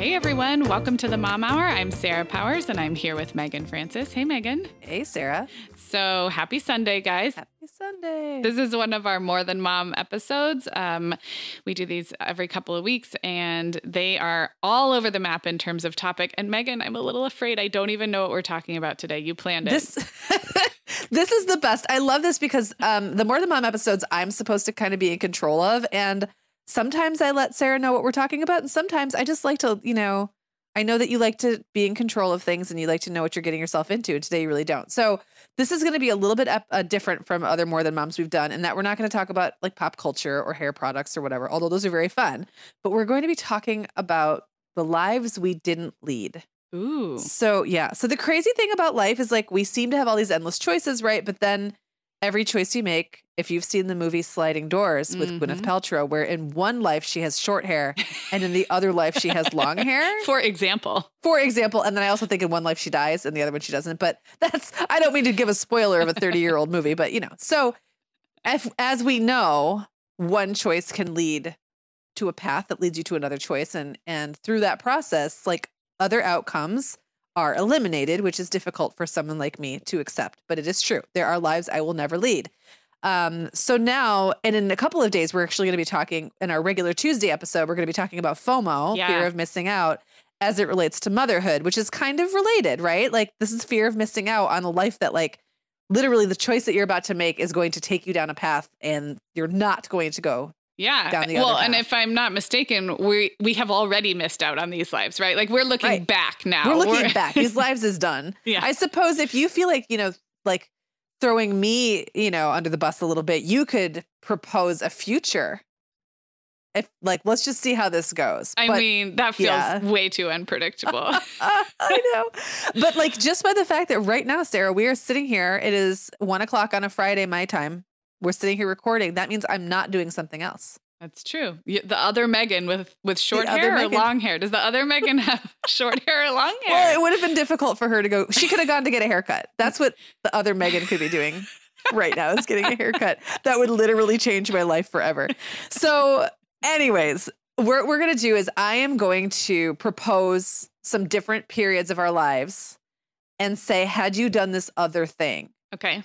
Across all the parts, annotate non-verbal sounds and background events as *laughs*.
Hey everyone, welcome to the Mom Hour. I'm Sarah Powers and I'm here with Meagan Francis. Hey Meagan. Hey Sarah. So happy Sunday, guys. Happy Sunday. This is one of our More Than Mom episodes. Um, we do these every couple of weeks and they are all over the map in terms of topic. And Meagan, I'm a little afraid I don't even know what we're talking about today. You planned it. This, *laughs* this is the best. I love this because um, the More Than Mom episodes I'm supposed to kind of be in control of. And sometimes I let Sarah know what we're talking about, and sometimes I just like to, you know, I know that you like to be in control of things and you like to know what you're getting yourself into. And today you really don't. So this is going to be a little bit uh, different from other more than moms we've done, and that we're not going to talk about like pop culture or hair products or whatever, although those are very fun. But we're going to be talking about the lives we didn't lead. Ooh. So yeah. So the crazy thing about life is like we seem to have all these endless choices, right? But then every choice you make, if you've seen the movie Sliding Doors with mm-hmm. Gwyneth Paltrow, where in one life she has short hair and in the other life she has long *laughs* hair. For example. For example. And then I also think in one life she dies and the other one she doesn't. But that's, I don't mean to give a spoiler of a 30 year old movie, but you know. So if, as we know, one choice can lead to a path that leads you to another choice. And, and through that process, like other outcomes are eliminated, which is difficult for someone like me to accept. But it is true. There are lives I will never lead. Um, so now, and in a couple of days, we're actually going to be talking in our regular Tuesday episode, we're going to be talking about FOMO, yeah. fear of missing out, as it relates to motherhood, which is kind of related, right? Like, this is fear of missing out on a life that, like, literally the choice that you're about to make is going to take you down a path and you're not going to go yeah. well, and if I'm not mistaken, we we have already missed out on these lives, right? Like we're looking right. back now. We're looking we're- back. These *laughs* lives is done. Yeah. I suppose if you feel like, you know, like throwing me, you know, under the bus a little bit, you could propose a future. If like let's just see how this goes. I but, mean, that feels yeah. way too unpredictable. *laughs* I know. But like just by the fact that right now, Sarah, we are sitting here, it is one o'clock on a Friday, my time we're sitting here recording, that means I'm not doing something else. That's true. The other Meagan with with short the hair or long hair. Does the other Meagan *laughs* have *laughs* short hair or long hair? Well, it would have been difficult for her to go. She could have gone to get a haircut. That's what the other Meagan could be doing right now is getting a haircut. That would literally change my life forever. So, anyways, what we're going to do is I am going to propose some different periods of our lives and say, had you done this other thing? Okay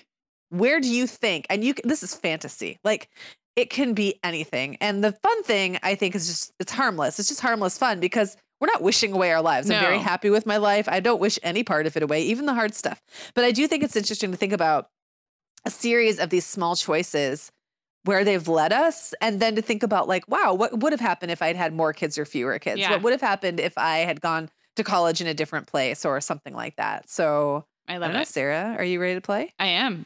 where do you think and you this is fantasy like it can be anything and the fun thing i think is just it's harmless it's just harmless fun because we're not wishing away our lives no. i'm very happy with my life i don't wish any part of it away even the hard stuff but i do think it's interesting to think about a series of these small choices where they've led us and then to think about like wow what would have happened if i'd had more kids or fewer kids yeah. what would have happened if i had gone to college in a different place or something like that so I love I it. Sarah, are you ready to play? I am.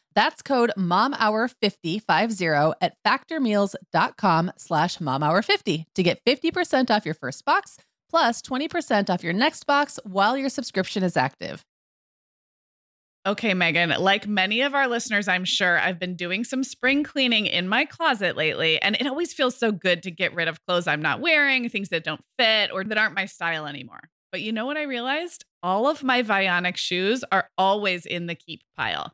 That's code MOMHOUR50 at factormeals.com slash MOMHOUR50 to get 50% off your first box plus 20% off your next box while your subscription is active. Okay, Meagan, like many of our listeners, I'm sure I've been doing some spring cleaning in my closet lately, and it always feels so good to get rid of clothes I'm not wearing, things that don't fit or that aren't my style anymore. But you know what I realized? All of my Vionic shoes are always in the keep pile.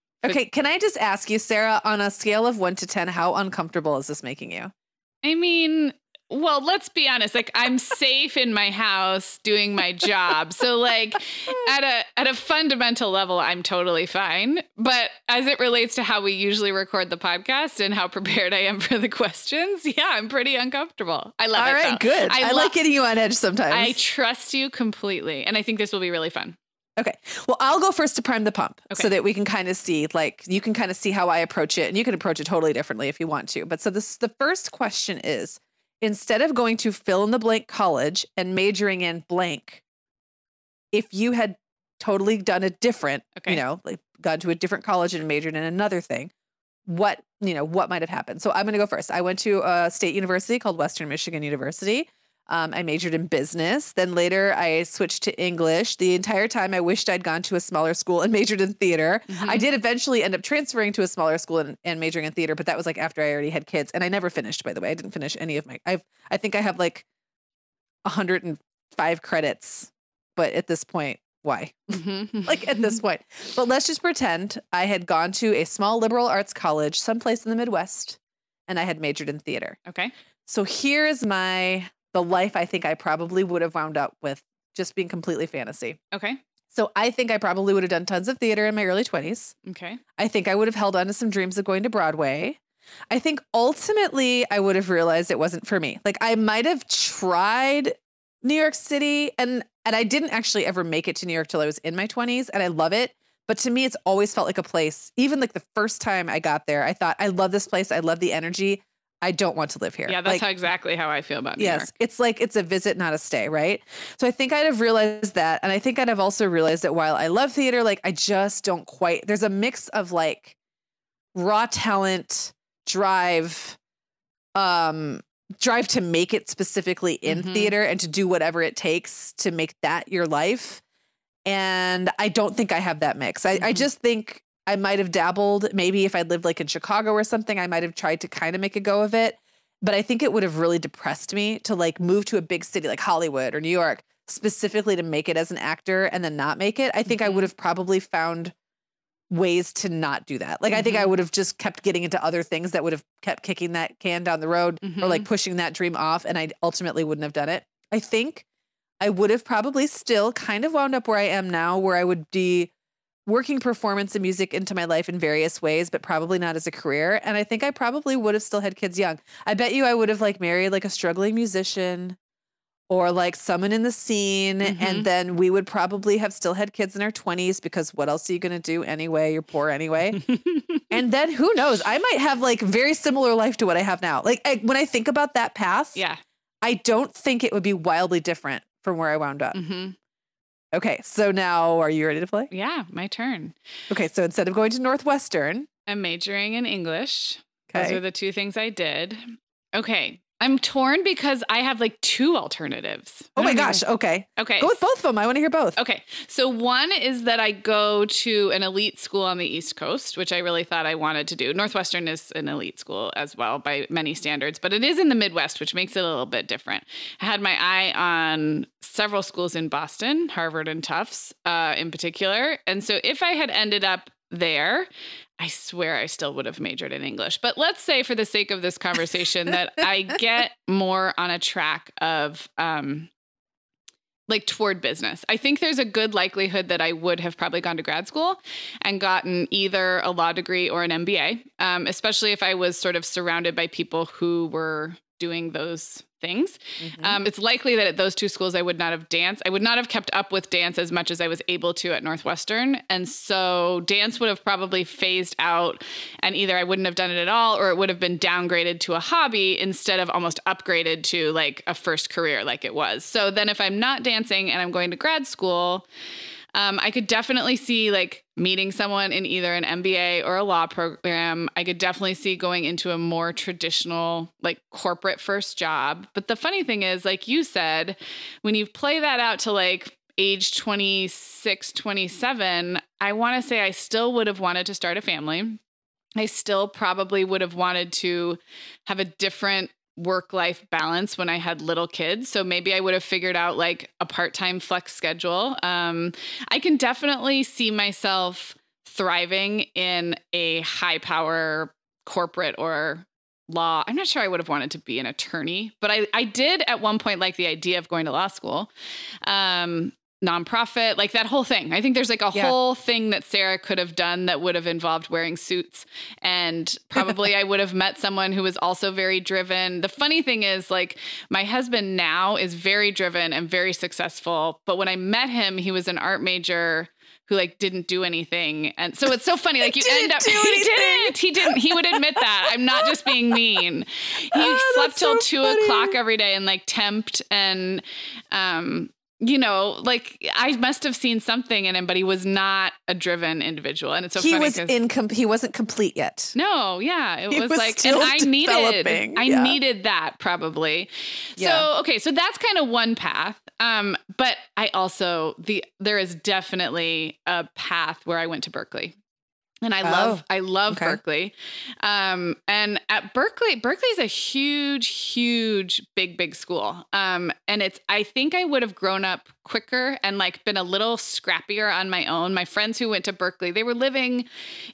Okay, can I just ask you, Sarah, on a scale of one to 10, how uncomfortable is this making you? I mean, well, let's be honest. Like I'm safe in my house doing my job. So like at a at a fundamental level, I'm totally fine. But as it relates to how we usually record the podcast and how prepared I am for the questions, yeah, I'm pretty uncomfortable. I love All it. All right, good. I, I lo- like getting you on edge sometimes. I trust you completely. And I think this will be really fun. Okay. Well, I'll go first to prime the pump okay. so that we can kind of see, like, you can kind of see how I approach it, and you can approach it totally differently if you want to. But so this, the first question is, instead of going to fill in the blank college and majoring in blank, if you had totally done a different, okay. you know, like gone to a different college and majored in another thing, what you know, what might have happened? So I'm going to go first. I went to a state university called Western Michigan University. Um, I majored in business. Then later, I switched to English. The entire time, I wished I'd gone to a smaller school and *laughs* majored in theater. Mm-hmm. I did eventually end up transferring to a smaller school and, and, majoring in theater, but that was like after I already had kids, and I never finished. By the way, I didn't finish any of my. I've I think I have like 105 credits, but at this point, why? Mm-hmm. *laughs* like at this point. But let's just pretend I had gone to a small liberal arts college someplace in the Midwest, and I had majored in theater. Okay. So here's my the life I think I probably would have wound up with just being completely fantasy. Okay. So I think I probably would have done tons of theater in my early 20s. Okay. I think I would have held on to some dreams of going to Broadway. I think ultimately I would have realized it wasn't for me. Like I might have tried New York City and and I didn't actually ever make it to New York till I was in my 20s and I love it. But to me, it's always felt like a place, even like the first time I got there, I thought, I love this place. I love the energy. I don't want to live here. Yeah, that's like, how exactly how I feel about New yes, York. it's like it's a visit, not a stay, right? So I think I'd have realized that, and I think I'd have also realized that while I love theater, like I just don't quite. There's a mix of like raw talent, drive, um, drive to make it specifically in mm-hmm. theater and to do whatever it takes to make that your life. And I don't think I have that mix. I, mm-hmm. I just think I might have dabbled. Maybe if I'd lived like in Chicago or something, I might have tried to kind of make a go of it. But I think it would have really depressed me to like move to a big city like Hollywood or New York specifically to make it as an actor and then not make it. I think I Mhm. would have probably found ways to not do that. Like I think I Mhm. would have just kept getting into other things that would have kept kicking that can down the road or like pushing that dream off and I ultimately wouldn't have done it. I think I would have probably still kind of wound up where I am now where I would be working performance and music into my life in various ways but probably not as a career. And I think I probably would have still had kids young. I bet you I would have like married like a struggling musician or like someone in the scene Mhm. and then we would probably have still had kids in our 20s because what else are you going to do anyway? You're poor anyway. *laughs* And then who knows? I might have like very similar life to what i have now. Like I, when i think about that path yeah. i don't think it would be wildly different from where i wound up. Hmm okay so now are you ready to play Yeah. My turn. okay so instead of going to northwestern I'm majoring in English. Those are the two things I did. Okay. I'm torn because I have like two alternatives. oh my gosh even- okay Okay. go with both of them i want to hear both Okay. So one is that I go to an elite school on the East Coast, which I really thought I wanted to do. Northwestern is an elite school as well by many standards, but it is in the Midwest, which makes it a little bit different. I had my eye on several schools in Boston, Harvard and Tufts uh, in particular. And so if I had ended up there, I swear I still would have majored in English. But let's say, for the sake of this conversation, that I *laughs* get more on a track of um, like toward business. I think there's a good likelihood that I would have probably gone to grad school and gotten either a law degree or an MBA, um, especially if I was sort of surrounded by people who were doing those things. Mhm. Um, it's likely that at those two schools, I would not have danced. I would not have kept up with dance as much as I was able to at Northwestern. And so dance would have probably phased out, and either I wouldn't have done it at all or it would have been downgraded to a hobby instead of almost upgraded to like a first career like it was. So then if I'm not dancing and I'm going to grad school, um, I could definitely see like meeting someone in either an MBA or a law program. I could definitely see going into a more traditional, like corporate first job. But the funny thing is, like you said, when you play that out to like age 26, 27, I want to say I still would have wanted to start a family. I still probably would have wanted to have a different work life balance when I had little kids. So maybe I would have figured out like a part time flex schedule. Um, I can definitely see myself thriving in a high power corporate or law. I'm not sure I would have wanted to be an attorney, but I, I did at one point like the idea of going to law school. Um, nonprofit, like that whole thing. I think there's like a Yeah. whole thing that Sarah could have done that would have involved wearing suits. And probably *laughs* I would have met someone who was also very driven. The funny thing is, like, my husband now is very driven and very successful. But when I met him, he was an art major who like didn't do anything. And so it's so funny. *laughs* Like you end up *laughs* he didn't. He didn't. He would admit that. I'm not just being mean. He Oh, slept till so two funny. o'clock every day and like temped and um you know, like I must have seen something in him, but he was not a driven individual. And it's so he funny was incom- he wasn't complete yet no, yeah, it was, was like, and I needed, developing, I needed that probably. Yeah. So okay, so that's kind of one path. Um, but I also the there is definitely a path where I went to Berkeley. And I love I love okay. Berkeley. Um, and at Berkeley, Berkeley is a huge, huge, big, big school. Um, and it's I think I would have grown up quicker and like been a little scrappier on my own. My friends who went to Berkeley, they were living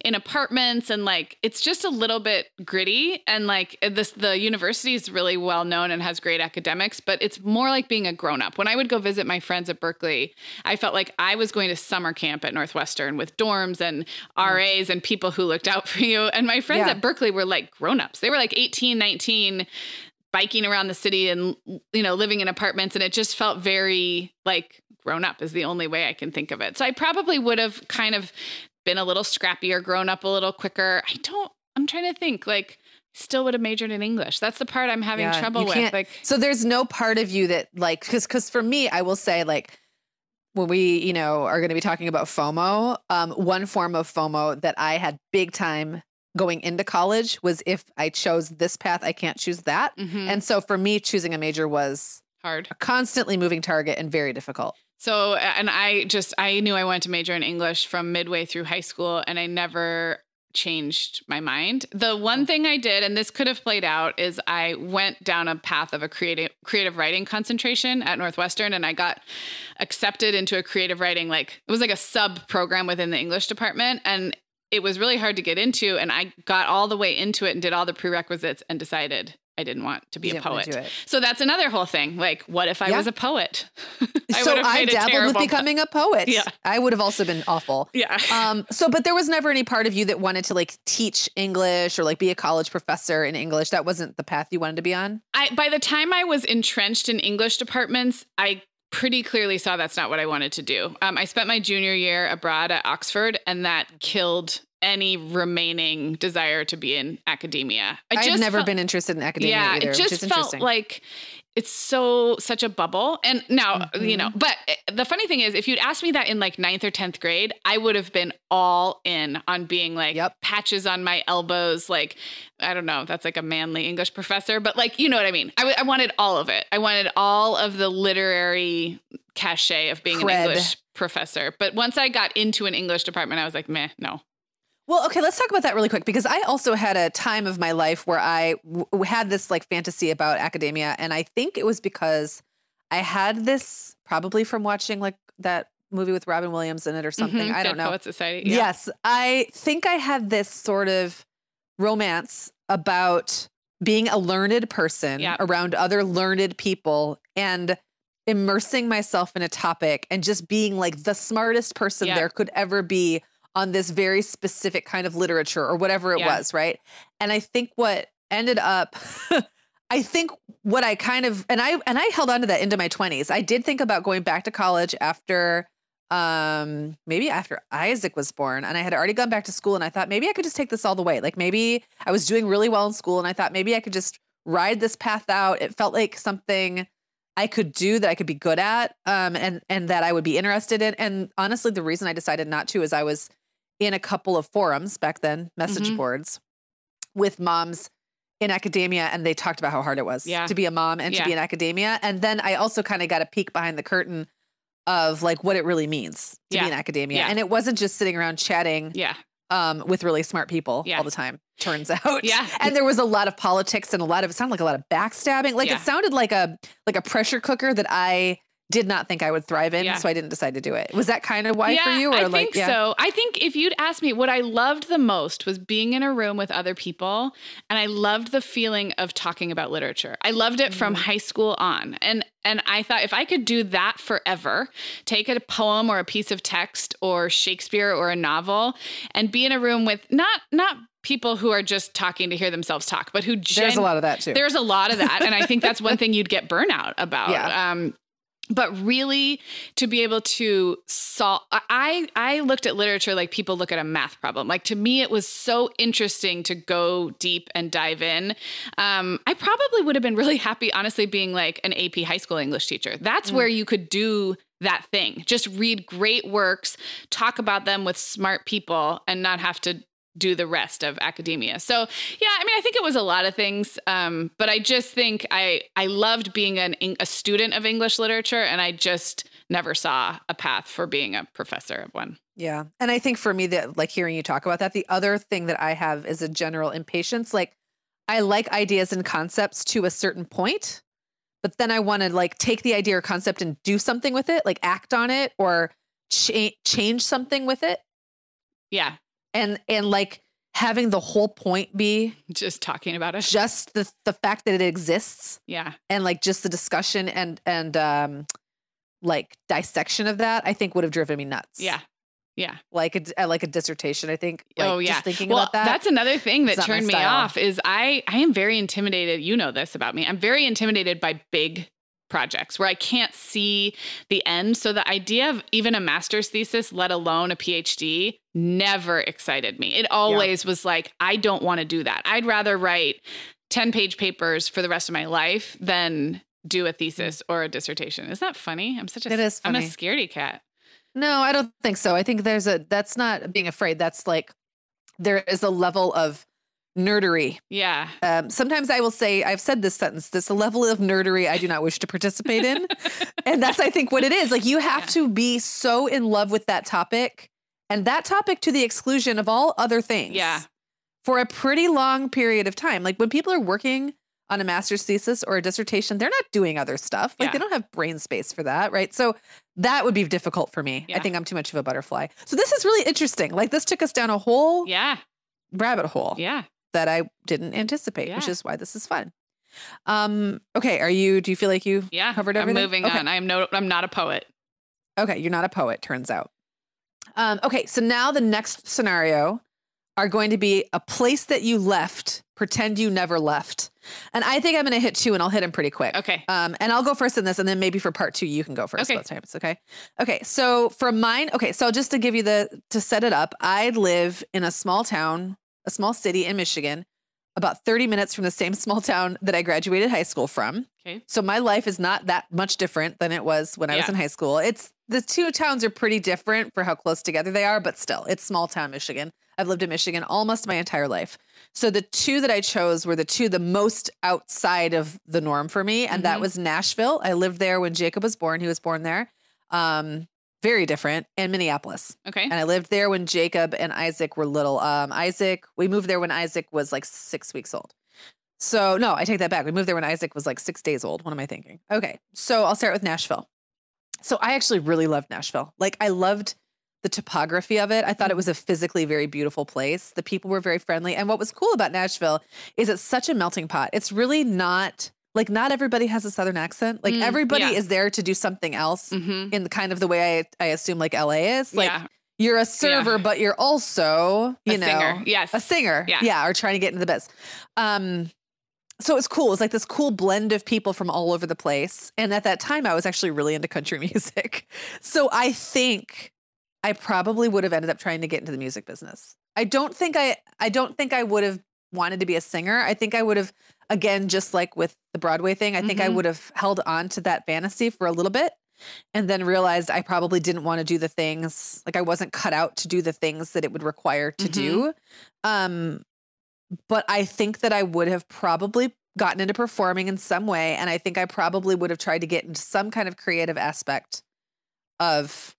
in apartments and like it's just a little bit gritty and like uh, this the university is really well known and has great academics but it's more like being a grown up when i would go visit my friends at berkeley i felt like i was going to summer camp at northwestern with dorms and ras and people who looked out for you and my friends Yeah. at berkeley were like grown ups they were like 18 19 biking around the city and you know living in apartments and it just felt very like grown up is the only way i can think of it. So i probably would have kind of been a little scrappier grown up a little quicker. I don't i'm trying to think like still would have majored in english. That's the part i'm having Yeah, trouble with like So there's no part of you that like because because for me, I will say like when we you know are going to be talking about FOMO, um, one form of FOMO that I had big time going into college was if I chose this path, I can't choose that. mhm, And so for me, choosing a major was hard a constantly moving target and very difficult. So, and I just, I knew I wanted to major in English from midway through high school, and I never changed my mind. The one thing I did, and this could have played out, is I went down a path of a creative creative writing concentration at Northwestern, and I got accepted into a creative writing like it was like a sub program within the English department, and it was really hard to get into. And I got all the way into it and did all the prerequisites and decided I didn't want to be You a poet. So that's another whole thing. Like, what if I Yeah. was a poet? *laughs* I so I dabbled with becoming a poet. Yeah. I would have also been awful. Yeah. *laughs* Um, so, but there was never any part of you that wanted to like teach English or like be a college professor in English. That wasn't the path you wanted to be on. I by the time I was entrenched in English departments, I pretty clearly saw that's not what I wanted to do. Um, I spent my junior year abroad at Oxford, and that killed any remaining desire to be in academia. I I've never felt- been interested in academia yeah, either, it which just is felt interesting. like it's so such a bubble. And now, you Mm-hmm. know, but eh, the funny thing is, if you'd asked me that in like ninth or tenth grade, I would have been all in on being like Yep. patches on my elbows, like I don't know, that's like a manly English professor, but like you know what I mean. I, w- I wanted all of it. I wanted all of the literary cachet of being Cred. an English professor. But once I got into an English department, I was like, meh, no. Well, okay, let's talk about that really quick because I also had a time of my life where I w- had this like fantasy about academia. And I think it was because I had this probably from watching like that movie with Robin Williams in it or something. Mhm, I don't Dead know. Poets Society. Yeah. Yes, I think I had this sort of romance about being a learned person Yeah. around other learned people and immersing myself in a topic and just being like the smartest person Yeah. there could ever be on this very specific kind of literature or whatever it Yeah. was, right? And I think what ended up *laughs* I think what I kind of and I and I held on to that into my 20s. I did think about going back to college after um maybe after Isaac was born and I had already gone back to school and I thought maybe I could just take this all the way. Like maybe I was doing really well in school and I thought maybe I could just ride this path out. It felt like something I could do that I could be good at um and and that I would be interested in. And honestly the reason I decided not to is I was in a couple of forums back then, message Mhm. boards with moms in academia and they talked about how hard it was Yeah. to be a mom and Yeah. to be in academia. And then I also kind of got a peek behind the curtain of like what it really means to Yeah. be in academia. And it wasn't just sitting around chatting Yeah. um, with really smart people all the time, turns *laughs* out. Yeah. And there was a lot of politics and a lot of it sounded like a lot of backstabbing. Like it sounded like a like a pressure cooker that I did not think I would thrive in. Yeah. So I didn't decide to do it. Was that kind of why for you? Or I like think so. I think if you'd asked me, what I loved the most was being in a room with other people, and I loved the feeling of talking about literature. I loved it from Mhm. high school on, and and I thought if I could do that forever, take a poem or a piece of text or Shakespeare or a novel, and be in a room with not not people who are just talking to hear themselves talk, but who there's a lot of that too. there's a lot of that. And I think that's one thing you'd get burnout about. *laughs* Yeah. Um, but really to be able to solve I I looked at literature like people look at a math problem. Like to me it was so interesting to go deep and dive in. Um, I probably would have been really happy honestly being like an AP high school English teacher. That's Mm. where you could do that thing. Just read great works, talk about them with smart people and not have to do the rest of academia. So yeah, I mean, I think it was a lot of things, um, but I just think I I loved being an a student of English literature, and I just never saw a path for being a professor of one. Yeah. And I think for me that like hearing you talk about that, the other thing that I have is a general impatience. Like I like ideas and concepts to a certain point, but then I want to like take the idea or concept and do something with it, like act on it or cha- change something with it. Yeah, And and like having the whole point be just talking about it. just the the fact that it exists Yeah, and like just the discussion and and um like dissection of that, I think would have driven me nuts. yeah, yeah. like a like a dissertation. I think. Like, oh yeah. just thinking well, about that. that's another thing that It's not my turned me off is I I am very intimidated. You know this about me. I'm very intimidated by big projects where I can't see the end. So the idea of even a master's thesis, let alone a PhD, never excited me. It always was like, I don't want to do that. I'd rather write 10 page papers for the rest of my life than do a thesis or a dissertation. Isn't that funny? I'm such a It is I'm a scaredy cat. no, I don't think so. I think there's a that's not being afraid. That's like there is a level of nerdery. Yeah. Um, sometimes I will say, I've said this sentence, this level of nerdery I do not wish to participate in. *laughs* and that's, I think, what it is. Like, you have Yeah. to be so in love with that topic and that topic to the exclusion of all other things. Yeah. For a pretty long period of time. Like, when people are working on a master's thesis or a dissertation, they're not doing other stuff. Like, Yeah. they don't have brain space for that. Right. So, that would be difficult for me. I think I'm too much of a butterfly. So, this is really interesting. Like, this took us down a whole Yeah. rabbit hole Yeah. That I didn't anticipate, which is why this is fun. Um, okay, are you do you feel like you Yeah. covered everything? I'm moving okay. on. I am no I'm not a poet. Okay, you're not a poet, turns out. Um, okay, so now the next scenario are going to be a place that you left, pretend you never left. And I think I'm gonna hit two and I'll hit them pretty quick. Okay. Um, and I'll go first in this, and then maybe for part two, you can go first Okay. both times. Okay. Okay. So for mine, okay. So just to give you the to set it up, I live in a small town, a small city in Michigan, about 30 minutes from the same *laughs* small town that I graduated high school from. Okay. So my life is not that much different than it was when I was in high school. It's the two towns are pretty different for how close together they are, but still, it's small town Michigan. I've lived in Michigan almost my entire life. So the two that I chose were the two the most outside of the norm for me, and that Mhm. was Nashville. I lived there when Jacob was born. He was born there. Um, very different, and Minneapolis. Okay. And I lived there when Jacob and Isaac were little. Um, Isaac, we moved there when Isaac was like six weeks old. So no, I take that back. We moved there when Isaac was like six days old. What am I thinking? Okay, so I'll start with Nashville. So I actually really loved Nashville. Like I loved the topography of it. I thought it was a physically very beautiful place. The people were very friendly. And what was cool about Nashville is it's such a melting pot. It's really not like not everybody has a southern accent. Like Mm, everybody yeah. is there to do something else Mm-hmm. in the kind of the way I, I assume like LA is. Like yeah. you're a server, but you're also, you a know, singer. Yes. a singer. Yeah. Yeah. Or trying to get into the biz. Um, so it was cool. It was like this cool blend of people from all over the place. And at that time, I was actually really into country *laughs* music. So I think I probably would have ended up trying to get into the music business. I don't think I I don't think I would have wanted to be a singer. I think I would have again just like with the Broadway thing, I think I Mhm. would have held on to that fantasy for a little bit and then realized I probably didn't want to do the things like I wasn't cut out to do the things that it would require to Mhm. do. Um but I think that I would have probably gotten into performing in some way and I think I probably would have tried to get into some kind of creative aspect of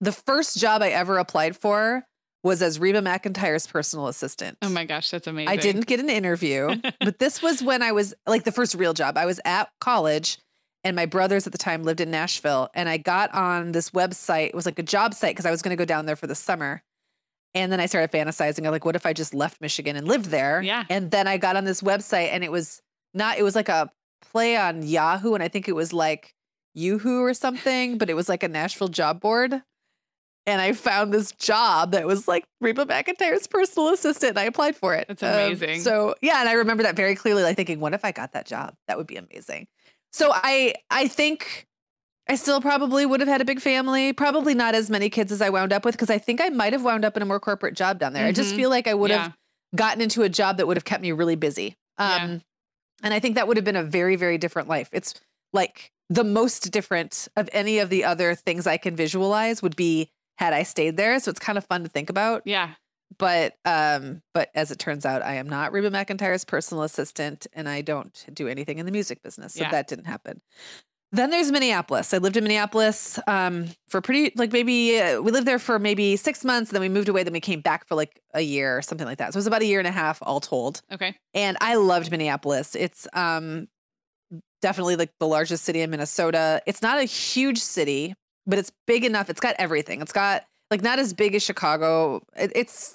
the first job I ever applied for was as Reba McEntire's personal assistant. Oh my gosh, that's amazing. I didn't get an interview, *laughs* but this was when I was like the first real job. I was at college and my brothers at the time lived in Nashville and I got on this website. It was like a job site because I was going to go down there for the summer. And then I started fantasizing. I'm like, what if I just left Michigan and lived there? Yeah. And then I got on this website and it was not, it was like a play on Yahoo. And I think it was like Yoohoo or something, but it was like a Nashville job board. And I found this job that was like Reba McEntire's personal assistant. And I applied for it. That's Um, amazing. so yeah, and I remember that very clearly, like thinking, what if I got that job? That would be amazing. So I I think I still probably would have had a big family. Probably not as many kids as I wound up with, because I think I might have wound up in a more corporate job down there. I just Mhm. feel like I would Yeah. have gotten into a job that would have kept me really busy. Yeah. Um, and I think that would have been a very, very different life. It's like the most different of any of the other things I can visualize would be had I stayed there. So it's kind of fun to think about. Yeah. But um, but as it turns out, I am not Reba McEntire's personal assistant, and I don't do anything in the music business. So Yeah. that didn't happen. Then there's Minneapolis. I lived in Minneapolis um, for pretty like maybe uh, we lived there for maybe six months. Then we moved away. Then we came back for like a year or something like that. So it was about a year and a half all told. Okay. And I loved Minneapolis. It's um, definitely like the largest city in Minnesota. It's not a huge city, but it's big enough. It's got everything. It's got like not as big as Chicago. It, it's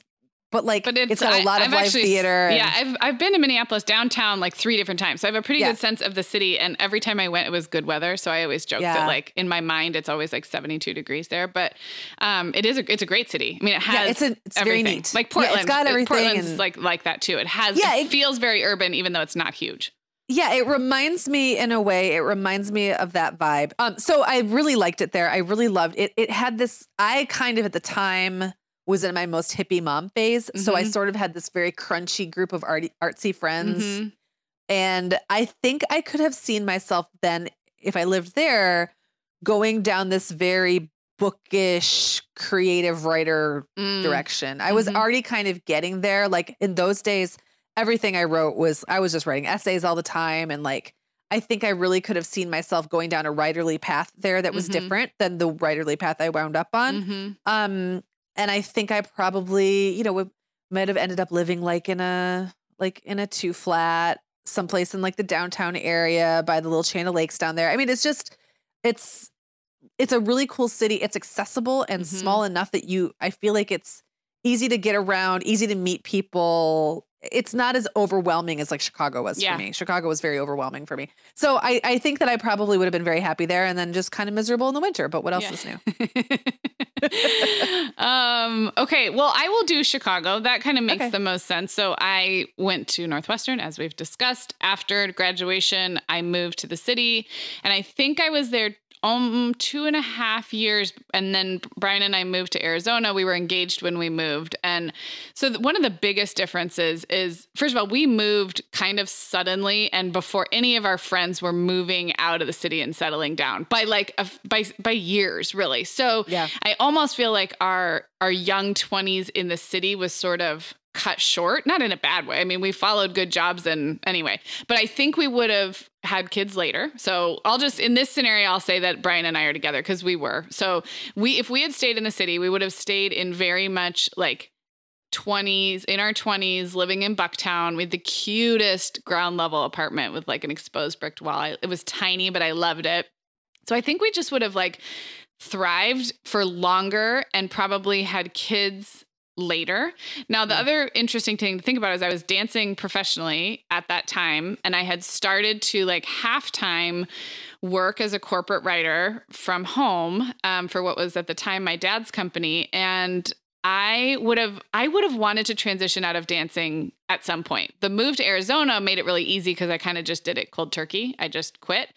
but like But it's, it's got a I- lot of I've live actually- theater. and- Yeah, I've I've been to Minneapolis downtown like three different times. So I have a pretty Yeah. good sense of the city. And every time I went, it was good weather. So I always joke Yeah. that like in my mind, it's always like 72 degrees there. But um, it is a it's a great city. I mean, it has yeah, it's a, it's very neat. Like Yeah, Portland, it's got uh, everything. Portland's and- like like that too. It has. Yeah, it, it- feels very urban, even though it's not huge. Yeah, it reminds me in a way, it reminds me of that vibe. Um, so I really liked it there. I really loved it. It had this, I kind of at the time was in my most hippie mom phase. So I Mhm. sort of had this very crunchy group of arty, artsy friends. Mhm. And I think I could have seen myself then, if I lived there, going down this very bookish, creative writer Mm. direction. I was Mhm. already kind of getting there. Like in those days, everything I wrote was I was just writing essays all the time and like I think I really could have seen myself going down a writerly path there that was Mhm. different than the writerly path I wound up on. Mhm. Um, and I think I probably, you know, might have ended up living like in a like in a two flat, someplace in like the downtown area by the little chain of lakes down there. I mean, it's just it's it's a really cool city. It's accessible and Mhm. small enough that you I feel like it's easy to get around, easy to meet people. It's not as overwhelming as like Chicago was Yeah. for me. Chicago was very overwhelming for me. So I, I think that I probably would have been very happy there and then just kind of miserable in the winter. But what else Yeah. is new? *laughs* um, okay, well, I will do Chicago. That kind of makes Okay. the most sense. So I went to Northwestern, as we've discussed. After graduation, I moved to the city, and I think I was there um two and a half years and then brian and i moved to arizona. We were engaged when we moved. And so one of the biggest differences is first of all we moved kind of suddenly and before any of our friends were moving out of the city and settling down by like a, f- by by years really. So Yeah. I almost feel like our our young 20s in the city was sort of cut short, not in a bad way. I mean, we followed good jobs and anyway, but I think we would have had kids later. So I'll just in this scenario I'll say that Brian and I are together cuz we were. So we if we had stayed in the city, we would have stayed in very much like 20s in our 20s living in bucktown with the cutest ground level apartment with like an exposed brick wall I, it was tiny but i loved it so i think we just would have like thrived for longer and probably had kids later. Now, the Yeah. other interesting thing to think about is I was dancing professionally at that time and I had started to like halftime work as a corporate writer from home um, for what was at the time my dad's company. And I would have I would have wanted to transition out of dancing at some point. The move to Arizona made it really easy because I kind of just did it cold turkey. I just quit.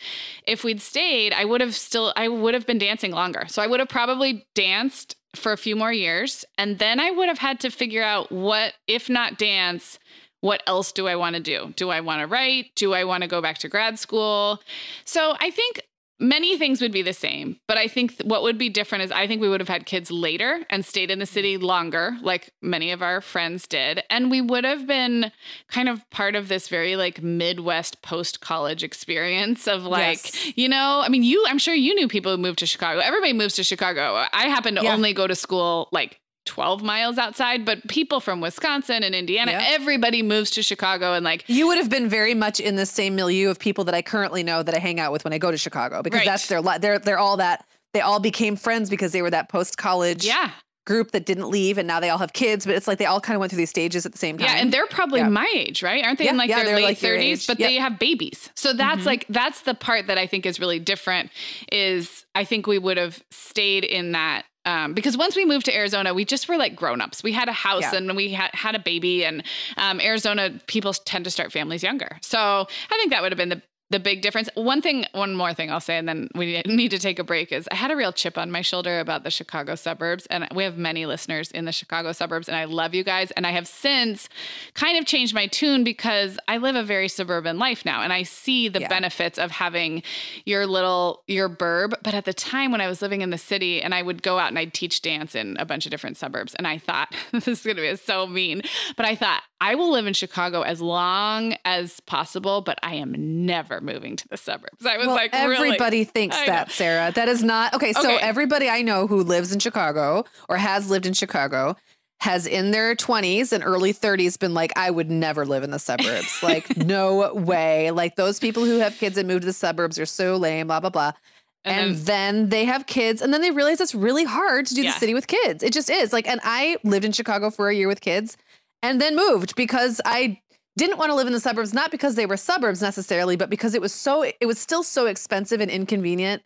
If we'd stayed, I would have still I would have been dancing longer. So I would have probably danced for a few more years and then I would have had to figure out what if not dance what else do I want to do? Do I want to write? Do I want to go back to grad school? So I think many things would be the same, but I think th- what would be different is I think we would have had kids later and stayed in the city longer, like many of our friends did. And we would have been kind of part of this very like Midwest post college experience of like, Yes. you know, I mean, you, I'm sure you knew people who moved to Chicago. Everybody moves to Chicago. I happen to Yeah. only go to school like 12 miles outside, but people from Wisconsin and Indiana, Yeah. everybody moves to Chicago and like, You would have been very much in the same milieu of people that I currently know that I hang out with when I go to Chicago because Right. that's their they're they're all that they all became friends because they were that post college yeah, group that didn't leave and now they all have kids but it's like they all kind of went through these stages at the same time. Yeah, and they're probably Yeah. my age, right? Aren't they Yeah, in like yeah, their late like 30s, but Yep. they have babies. So that's Mhm. like that's the part that I think is really different is I think we would have stayed in that um, because once we moved to Arizona, we just were like grown-ups. We had a house Yeah. and we had, had a baby and um, Arizona people tend to start families younger. So I think that would have been the the big difference. One thing, one more thing I'll say, and then we *laughs* need to take a break is I had a real chip on my shoulder about the Chicago suburbs. And we have many listeners in the Chicago suburbs, and I love you guys. And I have since kind of changed my tune because I live a very suburban life now and I see the Yeah. benefits of having your little, your burb. But at the time when I was living in the city and I would go out and I'd teach dance in a bunch of different suburbs, and I thought, *laughs* this is going to be so mean, but I thought, I will live in Chicago as long as possible, but I am never moving to the suburbs. I was well, like, really? everybody thinks I know. that, Sarah. That is not okay. So Okay. everybody I know who lives in Chicago or has lived in Chicago has in their 20s and early 30s been like, I would never live in the suburbs. *laughs* like, no way. Like those people who have kids and move to the suburbs are so lame, blah, blah, blah. And, And, then, then, they have kids, and then they realize it's really hard to do Yeah. the city with kids. It just is. Like, and I lived in Chicago for a year with kids and then moved because I didn't want to live in the suburbs, not because they were suburbs necessarily, but because it was so it was still so expensive and inconvenient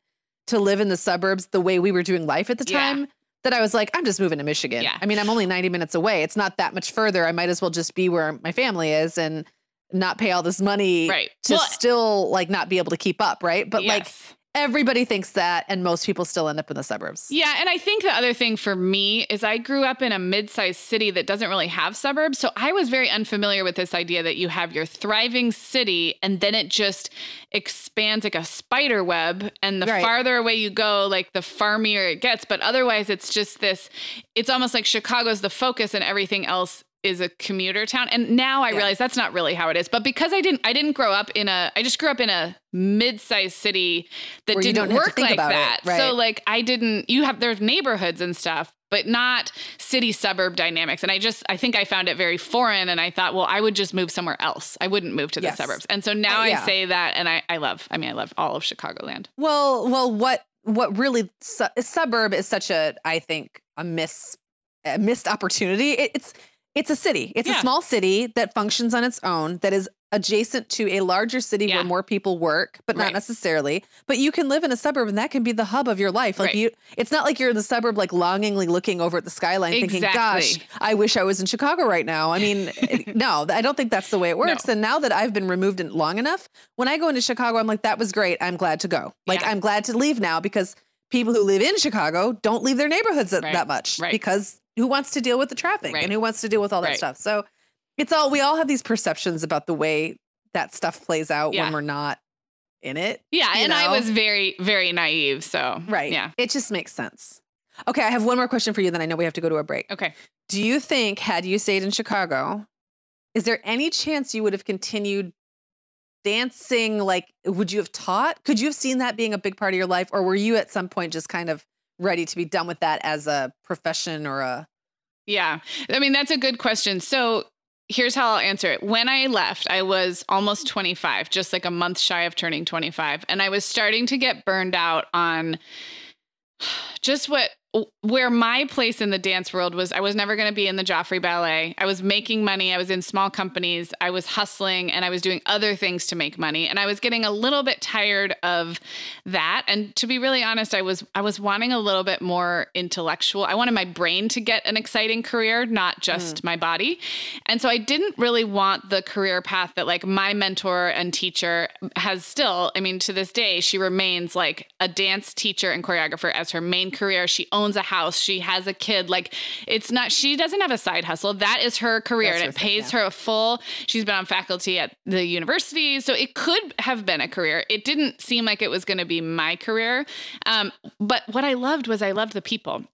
to live in the suburbs the way we were doing life at the Yeah. time that I was like, I'm just moving to Michigan. Yeah. I mean, I'm only 90 minutes away. It's not that much further. I might as well just be where my family is and not pay all this money right. to Well, still like not be able to keep up, right? But like yes. Everybody thinks that and most people still end up in the suburbs. Yeah, and I think the other thing for me is I grew up in a mid-sized city that doesn't really have suburbs, so I was very unfamiliar with this idea that you have your thriving city and then it just expands like a spider web and the Right. farther away you go, like the farmier it gets, but otherwise it's just this it's almost like Chicago's the focus and everything else is a commuter town. And now I Yeah. realize that's not really how it is. But because I didn't I didn't grow up in a I just grew up in a mid-sized city that Where didn't don't have to work like it, that. right. So like I didn't you have there's neighborhoods and stuff, but not city suburb dynamics. And I just I think I found it very foreign and I thought, well, I would just move somewhere else. I wouldn't move to the Yes. suburbs. And so now Uh, yeah. I say that and I, I love I mean I love all of Chicagoland. Well, well, what what really su- suburb is such a I think a miss a missed opportunity. It, it's it's a city. It's Yeah. a small city that functions on its own that is adjacent to a larger city Yeah. where more people work, but not Right. necessarily. But you can live in a suburb and that can be the hub of your life. Like Right. you it's not like you're in the suburb like longingly looking over at the skyline thinking, "Gosh, I wish I was in Chicago right now." I mean, *laughs* no, I don't think that's the way it works. No. And now that I've been removed in long enough, when I go into Chicago, I'm like, that was great. I'm glad to go. Like, Yeah. I'm glad to leave now because people who live in Chicago don't leave their neighborhoods that, Right. that much because who wants to deal with the traffic Right. and who wants to deal with all that Right. stuff? So it's all, we all have these perceptions about the way that stuff plays out Yeah. when we're not in it. Yeah, and I was very, very naive. So Right. Yeah. It just makes sense. Okay. I have one more question for you. Then I know we have to go to a break. Okay. Do you think, had you stayed in Chicago, is there any chance you would have continued dancing? Like, would you have taught? Could you have seen that being a big part of your life? Or were you at some point just kind of ready to be done with that as a profession or a. Yeah. I mean, that's a good question. So here's how I'll answer it. When I left, I was almost 25, just like a month shy of turning 25. And I was starting to get burned out on *sighs* just what where my place in the dance world was I was never going to be in the Joffrey Ballet. I was making money, I was in small companies, I was hustling and I was doing other things to make money and I was getting a little bit tired of that and to be really honest I was I was wanting a little bit more intellectual. I wanted my brain to get an exciting career, not just mm. my body. And so I didn't really want the career path that like my mentor and teacher has still, I mean to this day she remains like a dance teacher and choreographer as her main career. She owns a house, she has a kid. Like it's not she doesn't have a side hustle. That is her career That's and it thing, pays yeah. her a full. She's been on faculty at the university, so it could have been a career. It didn't seem like it was going to be my career. Um, but what I loved was I loved the people.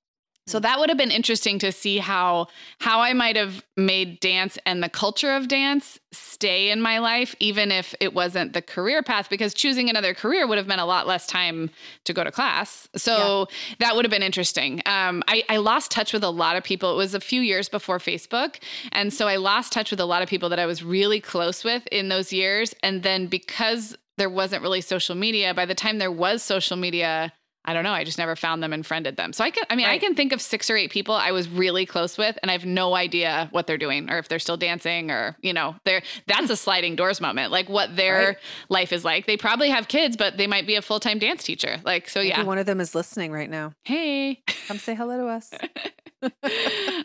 So that would have been interesting to see how how I might have made dance and the culture of dance stay in my life, even if it wasn't the career path, because choosing another career would have meant a lot less time to go to class. So that would have been interesting. Um, I, I lost touch with a lot of people. It was a few years before Facebook. And so I lost touch with a lot of people that I was really close with in those years. And then because there wasn't really social media, by the time there was social media, I don't know. I just never found them and friended them. So I can, I mean, I can think of six or eight people I was really close with, and I have no idea what they're doing or if they're still dancing or, you know, they're, that's a sliding doors moment, like what their Right. life is like. They probably have kids, but they might be a full time dance teacher. Like, so Maybe yeah. one of them is listening right now. Hey. Come say hello to us. *laughs* *laughs*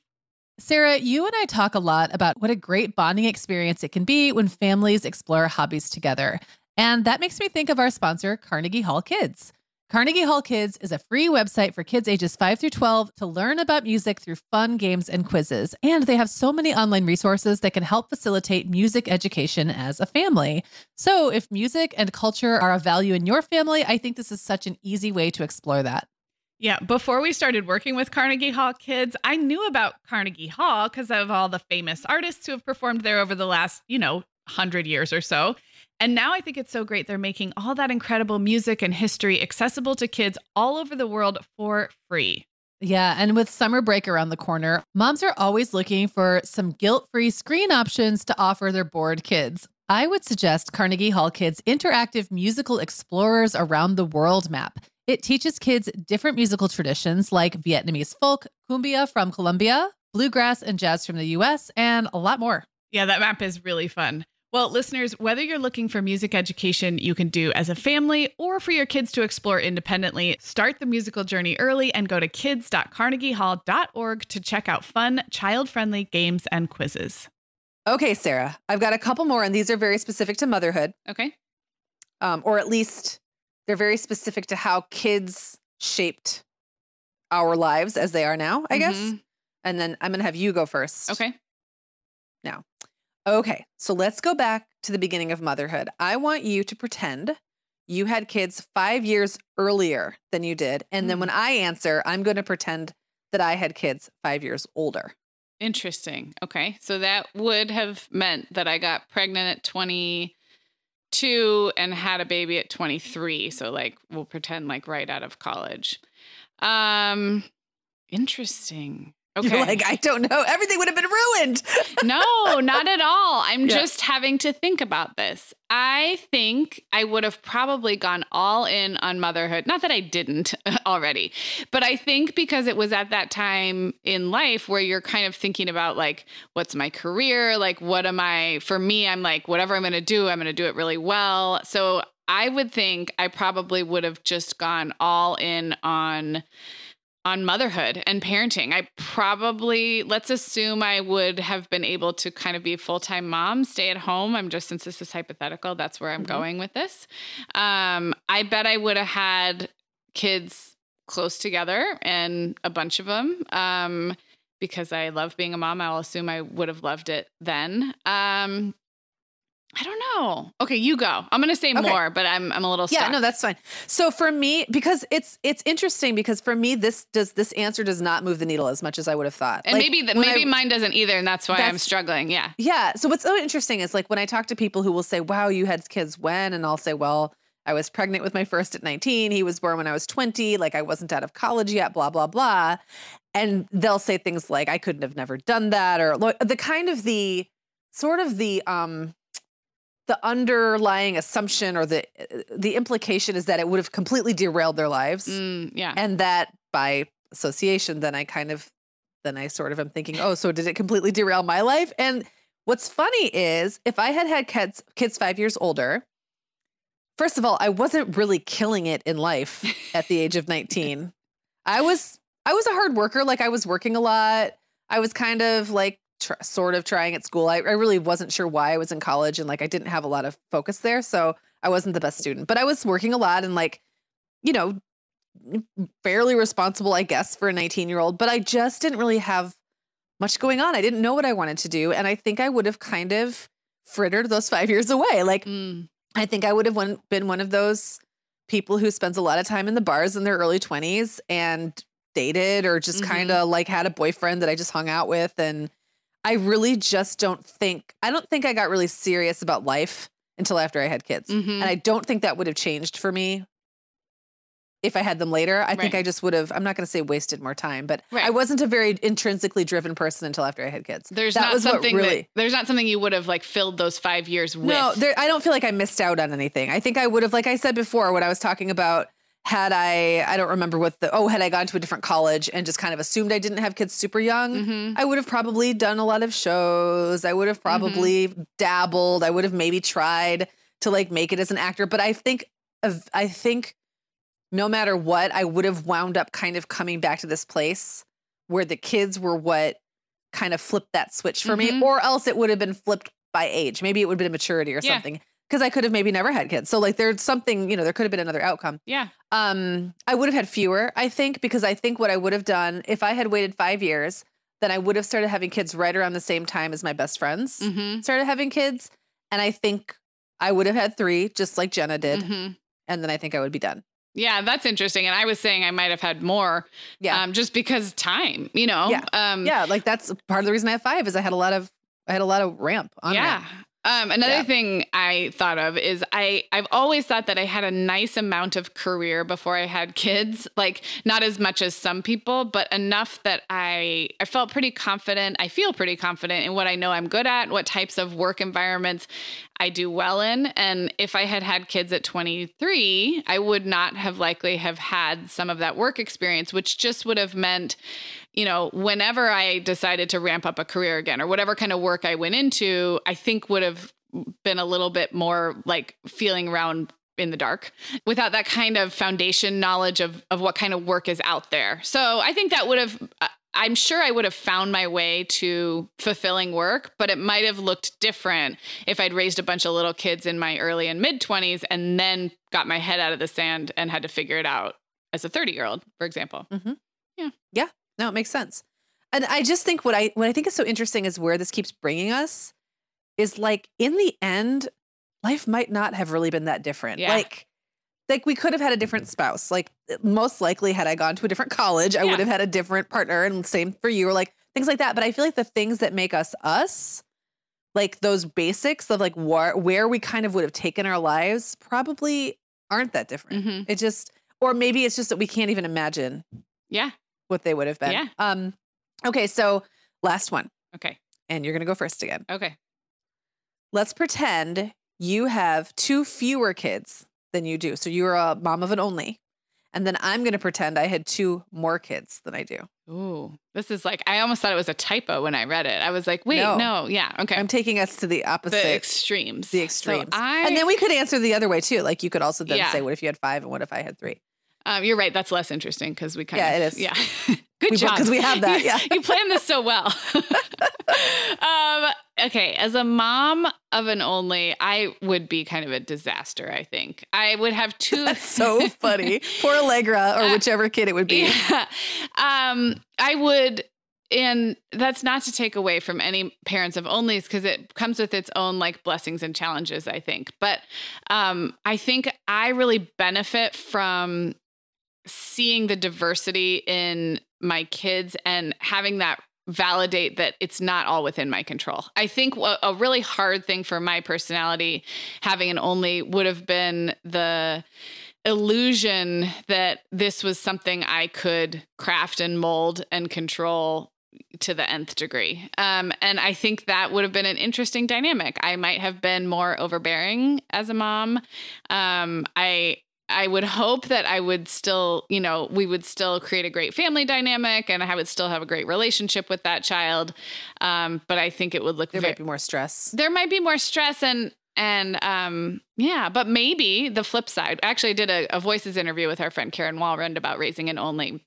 Sarah, you and I talk a lot about what a great bonding experience it can be when families explore hobbies together. And that makes me think of our sponsor, Carnegie Hall Kids. Carnegie Hall Kids is a free website for kids ages 5 through 12 to learn about music through fun games and quizzes. And they have so many online resources that can help facilitate music education as a family. So, if music and culture are a value in your family, I think this is such an easy way to explore that. Yeah, before we started working with Carnegie Hall Kids, I knew about Carnegie Hall because of all the famous artists who have performed there over the last, you know, 100 years or so. And now I think it's so great they're making all that incredible music and history accessible to kids all over the world for free. Yeah, and with summer break around the corner, moms are always looking for some guilt free screen options to offer their bored kids. I would suggest Carnegie Hall Kids' interactive musical explorers around the world map. It teaches kids different musical traditions like Vietnamese folk, cumbia from Colombia, bluegrass and jazz from the US, and a lot more. Yeah, that map is really fun. Well, listeners, whether you're looking for music education you can do as a family or for your kids to explore independently, start the musical journey early and go to kids.carnegiehall.org to check out fun, child friendly games and quizzes. Okay, Sarah, I've got a couple more, and these are very specific to motherhood, Okay. um, or at least they're very specific to how kids shaped our lives as they are now, I guess. Mhm. And then I'm going to have you go first. Okay. Now, okay, so let's go back to the beginning of motherhood. I want you to pretend you had kids five years earlier than you did. And then Mm. when I answer, I'm going to pretend that I had kids five years older. Interesting. Okay. So that would have meant that I got pregnant at 22 and had a baby at 23. So like we'll pretend like right out of college. Um interesting. Okay. You're like, I don't know. Everything would have been ruined. *laughs* no, not at all. I'm Yeah. just having to think about this. I think I would have probably gone all in on motherhood. Not that I didn't *laughs* already, but I think because it was at that time in life where you're kind of thinking about like, what's my career? Like, what am I, for me, I'm like, whatever I'm going to do, I'm going to do it really well. So I would think I probably would have just gone all in on on motherhood and parenting. I probably, let's assume I would have been able to kind of be a full time mom, stay at home. I'm just, since this is hypothetical, that's where I'm Mhm. going with this. Um, I bet I would have had kids close together and a bunch of them. Um, because I love being a mom, I'll assume I would have loved it then. Um, I don't know. Okay, you go. I'm gonna say Okay. more, but I'm I'm a little Yeah, no, that's fine. So for me, because it's it's interesting because for me, this does this answer does not move the needle as much as I would have thought. and Like, maybe that when I- maybe mine doesn't either, and that's why I'm struggling. Yeah. Yeah. So what's so interesting is like when I talk to people who will say, "Wow, you had kids when?" and I'll say, "Well, I was pregnant with my first at 19. He was born when I was 20. Like I wasn't out of college yet, blah blah blah." And they'll say things like, "I couldn't have never done that," or the kind of the sort of the um the underlying assumption or the the implication is that it would have completely derailed their lives Mm, yeah. and that by association then i kind of then i sort of am thinking oh so did it completely derail my life? And what's funny is if i had had kids kids five years older first of all i wasn't really killing it in life *laughs* at the age of 19 i was i was a hard worker like i was working a lot. I was kind of like tr- sort of trying at school I, I really wasn't sure why i was in college and like i didn't have a lot of focus there so i wasn't the best student but i was working a lot and like you know fairly responsible, I guess, for a 19 year old, but I just didn't really have much going on. I didn't know what I wanted to do. And I think I would have kind of frittered those five years away. Like, Mm, I think I would have one, been one of those people who spends a lot of time in the bars in their early 20s and dated or just Mhm. kind of like had a boyfriend that I just hung out with. And I really just don't think, I don't think I got really serious about life until after I had kids. mhm. And I don't think that would have changed for me if I had them later. I think I just would have, I'm not going to say wasted more time, but I wasn't a very intrinsically driven person until after I had kids. there's that not was something really- that there's not something you would have like filled those five years with. No, there, I don't feel like I missed out on anything. I think I would have, like I said before, when I was talking about had I, I don't remember what the, oh, had I gone to a different college and just kind of assumed I didn't have kids super young, Mhm. I would have probably done a lot of shows. I would have probably dabbled. I would have maybe tried to like make it as an actor. But I think, of, I think no matter what, I would have wound up kind of coming back to this place where the kids were what kind of flipped that switch for me, Mhm. or else it would have been flipped by age. Maybe it would have been maturity or Yeah. something. Because I could have maybe never had kids. So like there's something, you know, there could have been another outcome. Yeah. Um, I would have had fewer, I think, because I think what I would have done if I had waited five years, then I would have started having kids right around the same time as my best friends Mm-hmm. started having kids. And I think I would have had three, just like Jenna did. Mm-hmm. And then I think I would be done. Yeah, that's interesting. And I was saying I might have had more, Yeah. um, just because time, you know. Yeah. Um, yeah. Like that's part of the reason I have five is I had a lot of I had a lot of ramp on yeah. ramp. Um, another Yeah. thing I thought of is I I've always thought that I had a nice amount of career before I had kids, like not as much as some people, but enough that I I felt pretty confident. I feel pretty confident in what I know I'm good at, what types of work environments I do well in, and if I had had kids at 23, I would not have likely have had some of that work experience, which just would have meant you know, whenever I decided to ramp up a career again or whatever kind of work I went into, I think would have been a little bit more like feeling around in the dark without that kind of foundation knowledge of of what kind of work is out there. So I think that would have uh, I'm sure I would have found my way to fulfilling work, but it might have looked different if I'd raised a bunch of little kids in my early and mid 20s and then got my head out of the sand and had to figure it out as a 30 year old, for example. Yeah. Yeah. No, it makes sense. And I just think what I what I think is so interesting is where this keeps bringing us is like in the end, life might not have really been that different. Yeah. Like like we could have had a different spouse. Like most likely had I gone to a different college, I Yeah. would have had a different partner and same for you or like things like that. But I feel like the things that make us us, like those basics of like where where we kind of would have taken our lives probably aren't that different. Mhm. It just or maybe it's just that we can't even imagine Yeah. what they would have been. Yeah. Um okay, so last one Okay. and you're going to go first again. Okay. Let's pretend you have two fewer kids than you do. So you're a mom of an only. And then I'm going to pretend I had two more kids than I do. Ooh, this is like I almost thought it was a typo when I read it. I was like, wait, No. no, yeah, okay. I'm taking us to the the opposite, extremes. the So extremes. I, and then we could answer the other way too. Like you could also then Yeah. say, what if you had five and what if I had three? Um, you're right. That's less interesting because we kind Yeah, of Yeah, it is. Yeah, *laughs* good We- job 'cause we have that, You- yeah. you planned this so well. *laughs* um, okay, as a mom of an only, I would be kind of a disaster. I think I would have two. *laughs* That's so funny. Poor Allegra or Uh, whichever kid it would be. Yeah. Um, I would, and that's not to take away from any parents of onlys because it comes with its own like blessings and challenges, I think. But um, I think I really benefit from seeing the diversity in my kids and having that validate that it's not all within my control. I think a, really hard thing for my personality having an only would have been the illusion that this was something I could craft and mold and control to the nth degree. Um, and I think that would have been an interesting dynamic. I might have been more overbearing as a mom. Um, I I would hope that I would still, you know, we would still create a great family dynamic and I would still have a great relationship with that child. Um, but I think it would look There very, might be more stress. there might be more stress and and um yeah but maybe the flip side actually i did a, a voices interview with our friend karen walrond about raising an only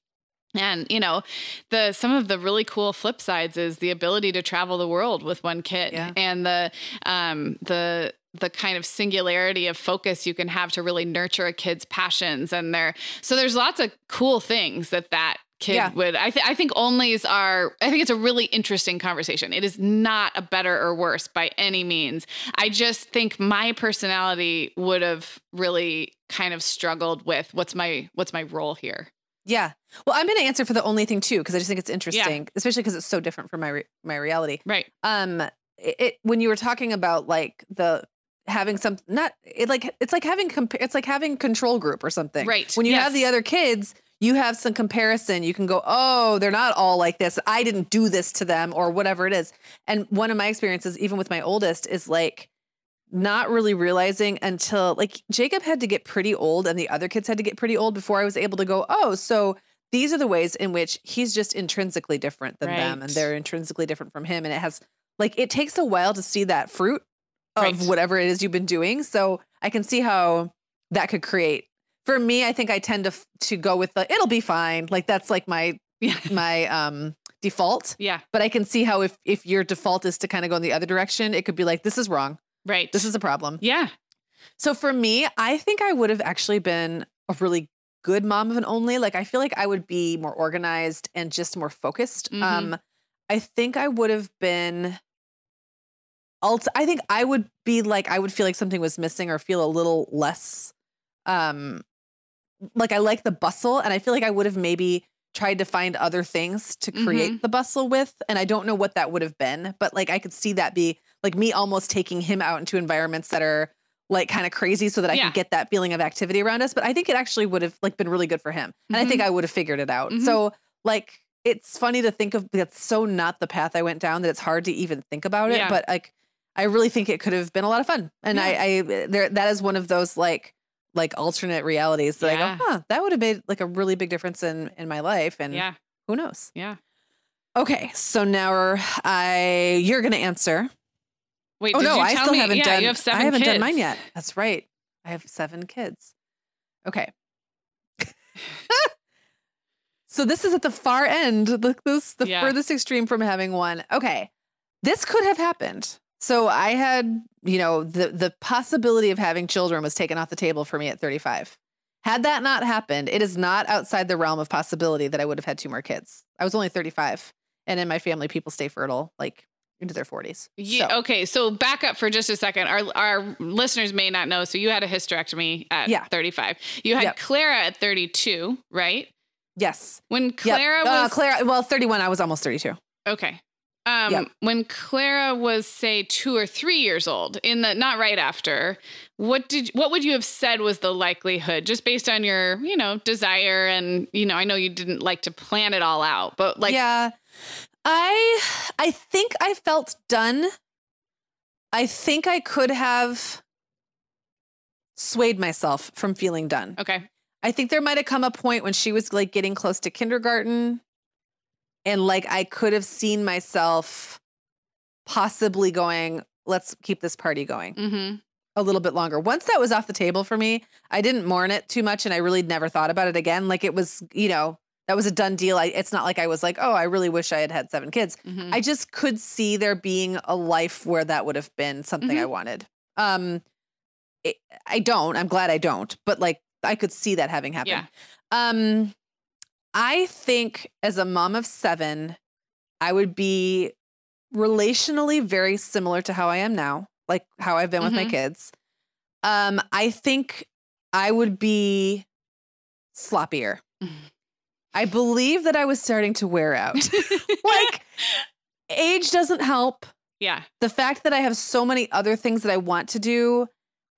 and you know the some of the really cool flip sides is the ability to travel the world with one kid Yeah. and the um the the kind of singularity of focus you can have to really nurture a kid's passions and their so there's lots of cool things that that kid Yeah. would I, th- I think onlys are i think it's a really interesting conversation it is not a better or worse by any means i just think my personality would have really kind of struggled with what's my what's my role here Yeah. Well, I'm going to answer for the only thing too because I just think it's interesting, especially because it's so different from my re- my reality. right Um, it, it when you were talking about like the having some not it like it's like having it's like having control group or something. Right. When you have the other kids, you have some comparison. You can go, oh, they're not all like this. I didn't do this to them or whatever it is. And one of my experiences, even with my oldest, is like not really realizing until like Jacob had to get pretty old and the other kids had to get pretty old before I was able to go, oh, so these are the ways in which he's just intrinsically different than them and they're intrinsically different from him. And it has like it takes a while to see that fruit of Right. whatever it is you've been doing. So I can see how that could create. For me, I think I tend to to go with the it'll be fine. Like that's like my yeah *laughs* my um default. yeah But I can see how if if your default is to kind of go in the other direction, it could be like this is wrong. right This is a problem. yeah So for me, I think I would have actually been a really good mom of an only. Like I feel like I would be more organized and just more focused. Mhm. Um I think I would have been ult- I think I would be like I would feel like something was missing or feel a little less um like I like the bustle and I feel like I would have maybe tried to find other things to create the bustle with and I don't know what that would have been but like I could see that be like me almost taking him out into environments that are like kind of crazy so that I Yeah. could get that feeling of activity around us but I think it actually would have like been really good for him and I think I would have figured it out Mhm. so like it's funny to think of that's so not the path I went down that it's hard to even think about it Yeah. but like I really think it could have been a lot of fun and I I there that is one of those like like alternate realities that Yeah. I go, huh, that would have made like a really big difference in in my life. And Yeah. who knows? Yeah. Okay, so now I you're gonna answer. Wait, oh did no, you I tell still me? haven't yeah, done. You have seven I haven't done mine yet. That's right. I have seven kids. Okay. *laughs* so this is at the far end, the this the Yeah. furthest extreme from having one. Okay. This could have happened. So I had, you know, the the possibility of having children was taken off the table for me at 35. Had that not happened, it is not outside the realm of possibility that I would have had two more kids. I was only 35. And in my family, people stay fertile like into their 40s. Yeah, So- Okay, so back up for just a second. Our our listeners may not know. So you had a hysterectomy at Yeah. 35. You had Yep. Clara at 32, right? Yes. When Yep. Clara Uh, was Clara, well, 31, I was almost 32. okay. Um, Yep. when Clara was say two or three years old, in the not right after, what did what would you have said was the likelihood, just based on your you know desire and you know I know you didn't like to plan it all out, but like yeah. I I think I felt done. I think I could have swayed myself from feeling done. okay, I think there might have come a point when she was like getting close to kindergarten and like I could have seen myself possibly going, let's keep this party going mm-hmm. a little bit longer. Once that was off the table for me, I didn't mourn it too much and I really never thought about it again. Like it was, you know, that was a done deal. I, it's not like I was like, oh, I really wish I had had seven kids. Mm-hmm. I just could see there being a life where that would have been something I wanted. Um, it, I don't. I'm glad I don't. But like, I could see that having happened. yeah, Um, I think as a mom of seven, I would be relationally very similar to how I am now, like how I've been with my Mhm. kids. Um, I think I would be sloppier. Mhm. *laughs* I believe that I was starting to wear out. *laughs* *laughs* like, age doesn't help yeah, the fact that I have so many other things that I want to do,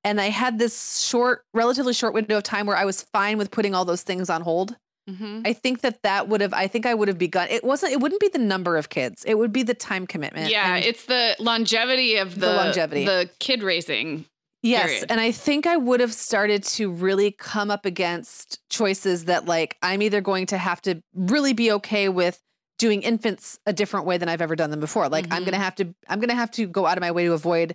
and I had this short, relatively short window of time where I was fine with putting all those things on hold. Mm-hmm. I think that that would have, I think I would have begun. It wasn't, it wouldn't be the number of kids, it would be the time commitment. yeah. It's the longevity of the, The longevity. the kid raising. yes. period. And I think I would have started to really come up against choices that, like, I'm either going to have to really be okay with doing infants a different way than I've ever done them before. Like I'm Mhm. going to have to I'm going to have to go out of my way to avoid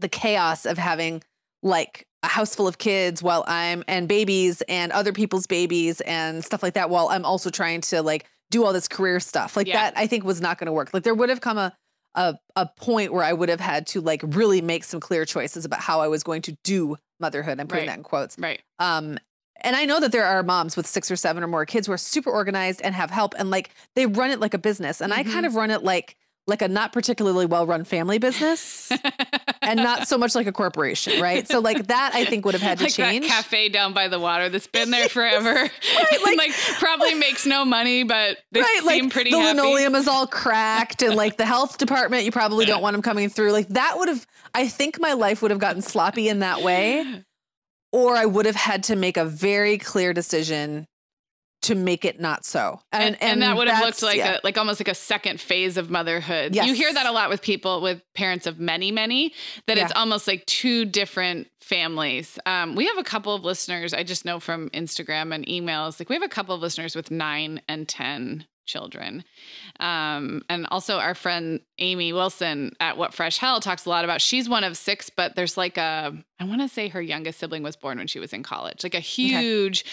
the chaos of having like a house full of kids while I'm and babies and other people's babies and stuff like that while I'm also trying to like do all this career stuff. Like Yeah. that I think was not going to work. Like there would have come a a a point where I would have had to like really make some clear choices about how I was going to do motherhood. I'm putting Right. that in quotes. Right. Um, and I know that there are moms with six or seven or more kids who are super organized and have help and like they run it like a business. And I Mhm. kind of run it like like a not particularly well run family business *laughs* and not so much like a corporation, right? So like that I think would have had to like change. that cafe down by the water that's been there forever. *laughs* and like- like, probably makes no money, but they right, seem like pretty the happy. linoleum is all cracked, and like the health department, you probably don't want them coming through. Like that would have, I think my life would have gotten sloppy in that way, or I would have had to make a very clear decision to make it not so. And, and, that would have looked like yeah. a like almost like a second phase of motherhood. You hear that a lot with people with parents of many, many, that it's almost like two different families. Um, we have a couple of listeners, I just know from Instagram and emails, like we have a couple of listeners with nine and 10 children. Um, and also our friend Amy Wilson at What Fresh Hell talks a lot about she's one of six, but there's like a I want to say her youngest sibling was born when she was in college, like a huge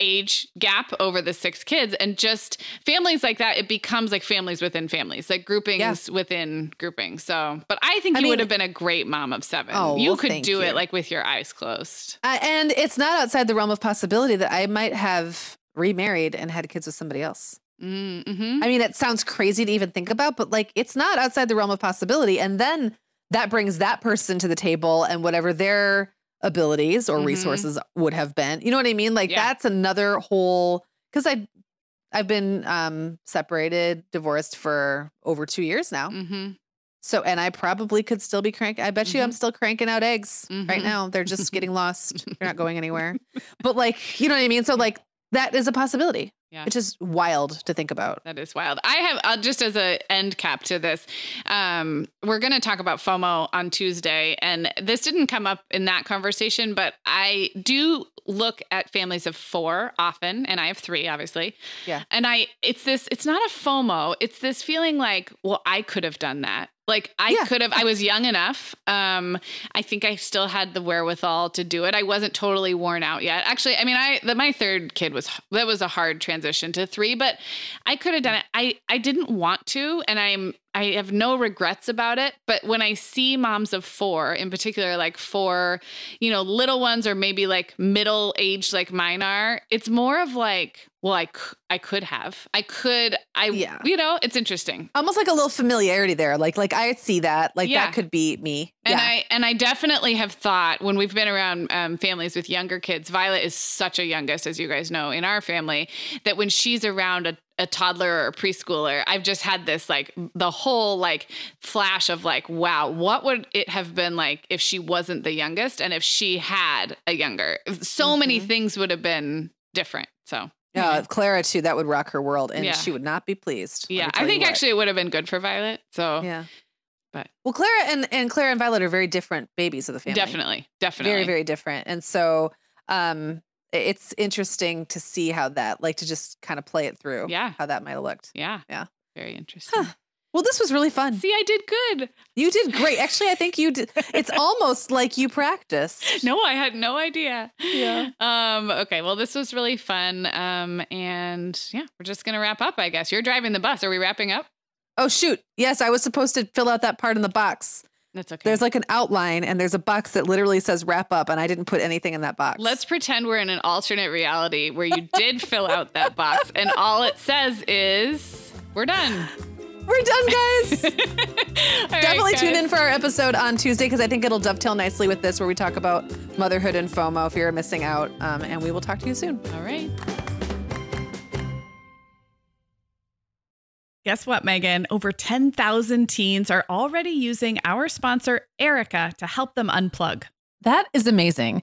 age gap over the six kids and just families like that it becomes like families within families like groupings Yeah. within groupings so but i think I you would have been a great mom of seven Oh, you well, could do you. it like with your eyes closed Uh, and it's not outside the realm of possibility that I might have remarried and had kids with somebody else. mm-hmm. I mean, it sounds crazy to even think about, but like it's not outside the realm of possibility. And then that brings that person to the table and whatever their abilities or Mhm. resources would have been. You know what I mean? Like Yeah. that's another whole because I I've been um separated, divorced for over two years now. Mm-hmm. So and I probably could still be cranking. I bet you I'm still cranking out eggs right Mhm. now. They're just getting lost. They're not going *laughs* anywhere. But like, you know what I mean? So like that is a possibility. Yeah. It's just wild to think about. That is wild. I have uh, just as a end cap to this. Um, we're going to talk about FOMO on Tuesday, and this didn't come up in that conversation, but I do look at families of four often, and I have three, obviously. Yeah. And I, it's this. It's not a FOMO. It's this feeling like, well, I could have done that. Like I Yeah. could have. I was young enough. Um, I think I still had the wherewithal to do it. I wasn't totally worn out yet. Actually, I mean, I the, my third kid was that was a hard transition to three, but I could have done it. I I didn't want to, and I'm I have no regrets about it. But when I see moms of four, in particular, like four, you know, little ones or maybe like middle aged like mine are, it's more of like, well, I c- I could have, I could, I Yeah. you know, it's interesting. Almost like a little familiarity there. Like like I see that. Like Yeah. that could be me. And yeah. I and I definitely have thought when we've been around um, families with younger kids. Violet is such a youngest, as you guys know, in our family. That when she's around a, a toddler or a preschooler, I've just had this like the whole like flash of like, wow, what would it have been like if she wasn't the youngest and if she had a younger? So many Mhm. things would have been different. So Uh, Clara too, that would rock her world, and Yeah. she would not be pleased. yeah, I think actually it would have been good for Violet. So yeah. but- well, Clara and and Clara and Violet are very different babies of the family. definitely, definitely, very very different, and so um, it's interesting to see how that like to just kind of play it through. Yeah. how that might have looked. yeah, Yeah. very interesting. Well, this was really fun. See, I did good. You did great. Actually, I think you did. It's *laughs* almost like you practiced. No, I had no idea. Yeah. Um, okay. Well, this was really fun. Um, and yeah, we're just gonna wrap up, I guess. You're driving the bus. Are we wrapping up? Oh shoot! Yes, I was supposed to fill out that part in the box. That's okay. There's like an outline, and there's a box that literally says "wrap up," and I didn't put anything in that box. Let's pretend we're in an alternate reality where you did fill out that box and all it says is we're done. *laughs* We're done, guys. *laughs* Definitely tune guys. in for our episode on Tuesday because I think it'll dovetail nicely with this, where we talk about motherhood and FOMO if you're missing out. Um, and we will talk to you soon. All right. Guess what, Meagan? Over 10,000 teens are already using our sponsor, Erika, to help them unplug. That is amazing.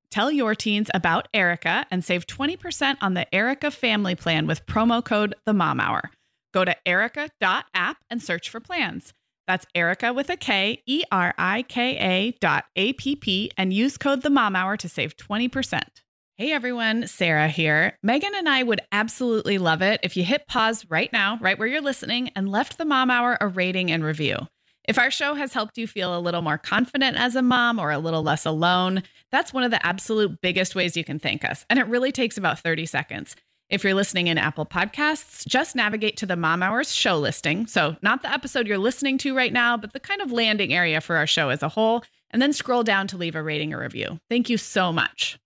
Tell your teens about Erika and save 20% on the Erika family plan with promo code The Mom Hour. Go to erika.app and search for plans. That's Erika with a K, E R I K A dot A P P, and use code The Mom Hour to save 20%. Hey everyone, Sarah here. Meagan and I would absolutely love it if you hit pause right now, right where you're listening, and left the Mom Hour a rating and review. If our show has helped you feel a little more confident as a mom or a little less alone, that's one of the absolute biggest ways you can thank us. And it really takes about 30 seconds. If you're listening in Apple Podcasts, just navigate to the Mom Hours show listing. So, not the episode you're listening to right now, but the kind of landing area for our show as a whole, and then scroll down to leave a rating or review. Thank you so much.